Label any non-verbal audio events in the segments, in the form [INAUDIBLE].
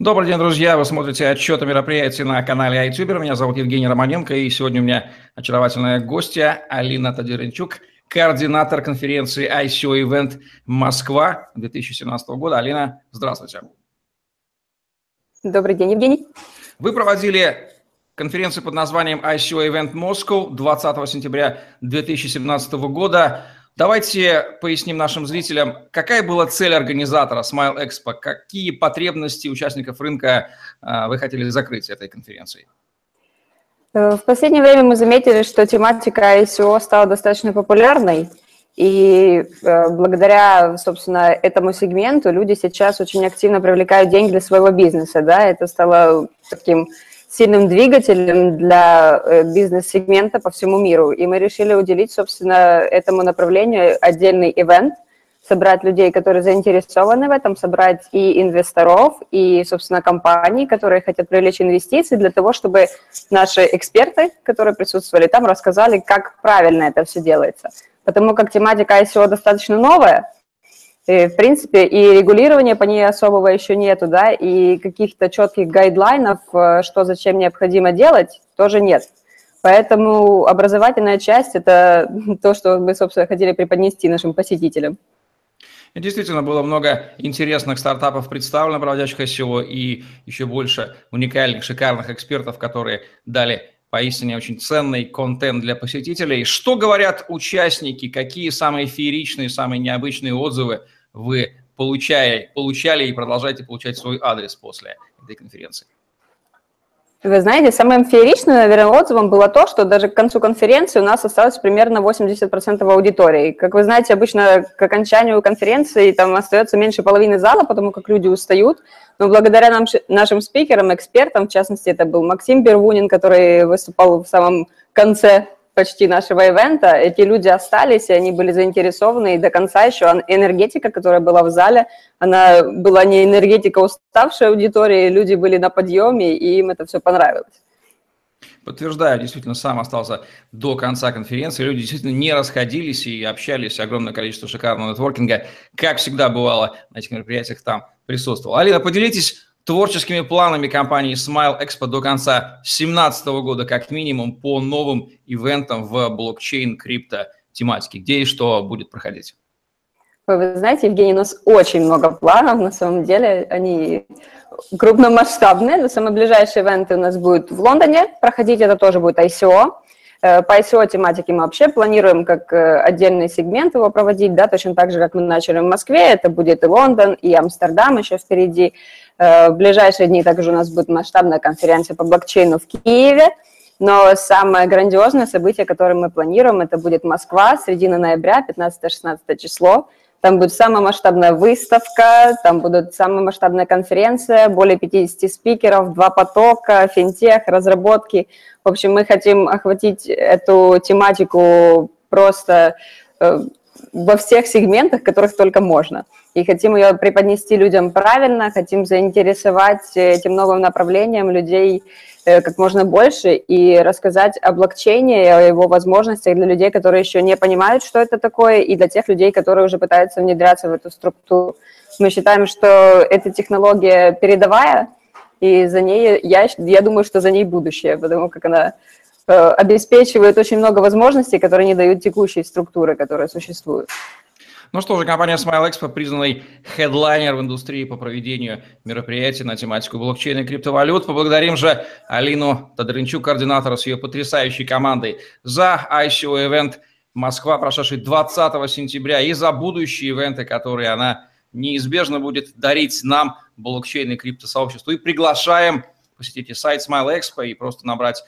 Добрый день, друзья! Вы смотрите отчет о мероприятии на канале iTuber. Меня зовут Евгений Романенко, и сегодня у меня очаровательная гостья Алина Тадиренчук, координатор конференции ICO Event Москва 2017 года. Алина, здравствуйте. Добрый день, Евгений. Вы проводили конференцию под названием ICO Event Moscow 20 сентября 2017 года. Давайте поясним нашим зрителям, какая была цель организатора Smile Expo, какие потребности участников рынка а, вы хотели закрыть этой конференцией? Э, в последнее время мы заметили, что тематика ICO стала достаточно популярной, и э, благодаря, собственно, этому сегменту люди сейчас очень активно привлекают деньги для своего бизнеса, да, это стало таким сильным двигателем для э, бизнес-сегмента по всему миру. И мы решили уделить, собственно, этому направлению отдельный ивент, собрать людей, которые заинтересованы в этом, собрать и инвесторов, и, собственно, компаний, которые хотят привлечь инвестиции, для того, чтобы наши эксперты, которые присутствовали там, рассказали, как правильно это все делается. Потому как тематика ICO достаточно новая, и, в принципе, и регулирования по ней особого еще нету, да, и каких-то четких гайдлайнов, э, что зачем необходимо делать, тоже нет. Поэтому образовательная часть – это [LAUGHS] то, что мы, собственно, хотели преподнести нашим посетителям. И действительно было много интересных стартапов представлено, проводящих ICO, и еще больше уникальных, шикарных экспертов, которые дали поистине очень ценный контент для посетителей. Что говорят участники, какие самые фееричные, самые необычные отзывы – вы получали, получали и продолжаете получать свой адрес после этой конференции? Вы знаете, самым фееричным, наверное, отзывом было то, что даже к концу конференции у нас осталось примерно 80% аудитории. Как вы знаете, обычно к окончанию конференции там остается меньше половины зала, потому как люди устают. Но благодаря нам, нашим спикерам, экспертам, в частности, это был Максим Бервунин, который выступал в самом конце почти нашего ивента, эти люди остались, и они были заинтересованы, и до конца еще энергетика, которая была в зале, она была не энергетика уставшей аудитории, люди были на подъеме, и им это все понравилось. Подтверждаю, действительно, сам остался до конца конференции. Люди действительно не расходились и общались. Огромное количество шикарного нетворкинга. Как всегда бывало на этих мероприятиях, там присутствовал. Алина, поделитесь творческими планами компании Smile Expo до конца 2017 года, как минимум, по новым ивентам в блокчейн, крипто тематике, где и что будет проходить? Вы знаете, Евгений, у нас очень много планов, на самом деле, они крупномасштабные, но самые ближайшие ивенты у нас будут в Лондоне. Проходить, это тоже будет ICO, по ICO тематике мы вообще планируем как э, отдельный сегмент его проводить, да, точно так же, как мы начали в Москве, это будет и Лондон, и Амстердам еще впереди. Э, в ближайшие дни также у нас будет масштабная конференция по блокчейну в Киеве. Но самое грандиозное событие, которое мы планируем, это будет Москва, середина ноября, 15-16 число. Там будет самая масштабная выставка, там будет самая масштабная конференция, более 50 спикеров, два потока, финтех, разработки. В общем, мы хотим охватить эту тематику просто э, во всех сегментах, которых только можно и хотим ее преподнести людям правильно, хотим заинтересовать этим новым направлением людей э, как можно больше и рассказать о блокчейне, о его возможностях для людей, которые еще не понимают, что это такое, и для тех людей, которые уже пытаются внедряться в эту структуру. Мы считаем, что эта технология передовая, и за ней, я, я думаю, что за ней будущее, потому как она э, обеспечивает очень много возможностей, которые не дают текущие структуры, которые существуют. Ну что же, компания Smile Expo, признанный хедлайнер в индустрии по проведению мероприятий на тематику блокчейна и криптовалют. Поблагодарим же Алину Тодоренчук, координатора с ее потрясающей командой за ICO Event Москва, прошедший 20 сентября, и за будущие ивенты, которые она неизбежно будет дарить нам, блокчейн и криптосообществу. И приглашаем посетить сайт Smile Expo и просто набрать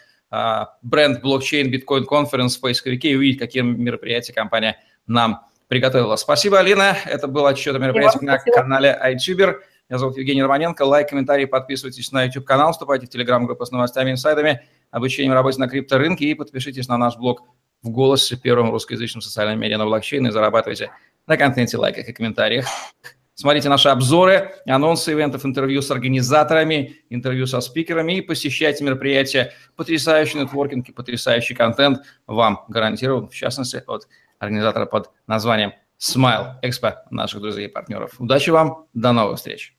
бренд блокчейн Bitcoin Conference в поисковике и увидеть, какие мероприятия компания нам приготовила. Спасибо, Алина. Это был отчет о мероприятии на канале iTuber. Меня зовут Евгений Романенко. Лайк, комментарий, подписывайтесь на YouTube-канал, вступайте в Telegram-группу с новостями, инсайдами, обучением работе на крипторынке и подпишитесь на наш блог в голосе первым русскоязычным социальным медиа на блокчейн и зарабатывайте на контенте, лайках и комментариях. Смотрите наши обзоры, анонсы ивентов, интервью с организаторами, интервью со спикерами и посещайте мероприятия. Потрясающий нетворкинг и потрясающий контент вам гарантирован, в частности, от организатора под названием Smile Expo наших друзей и партнеров. Удачи вам, до новых встреч!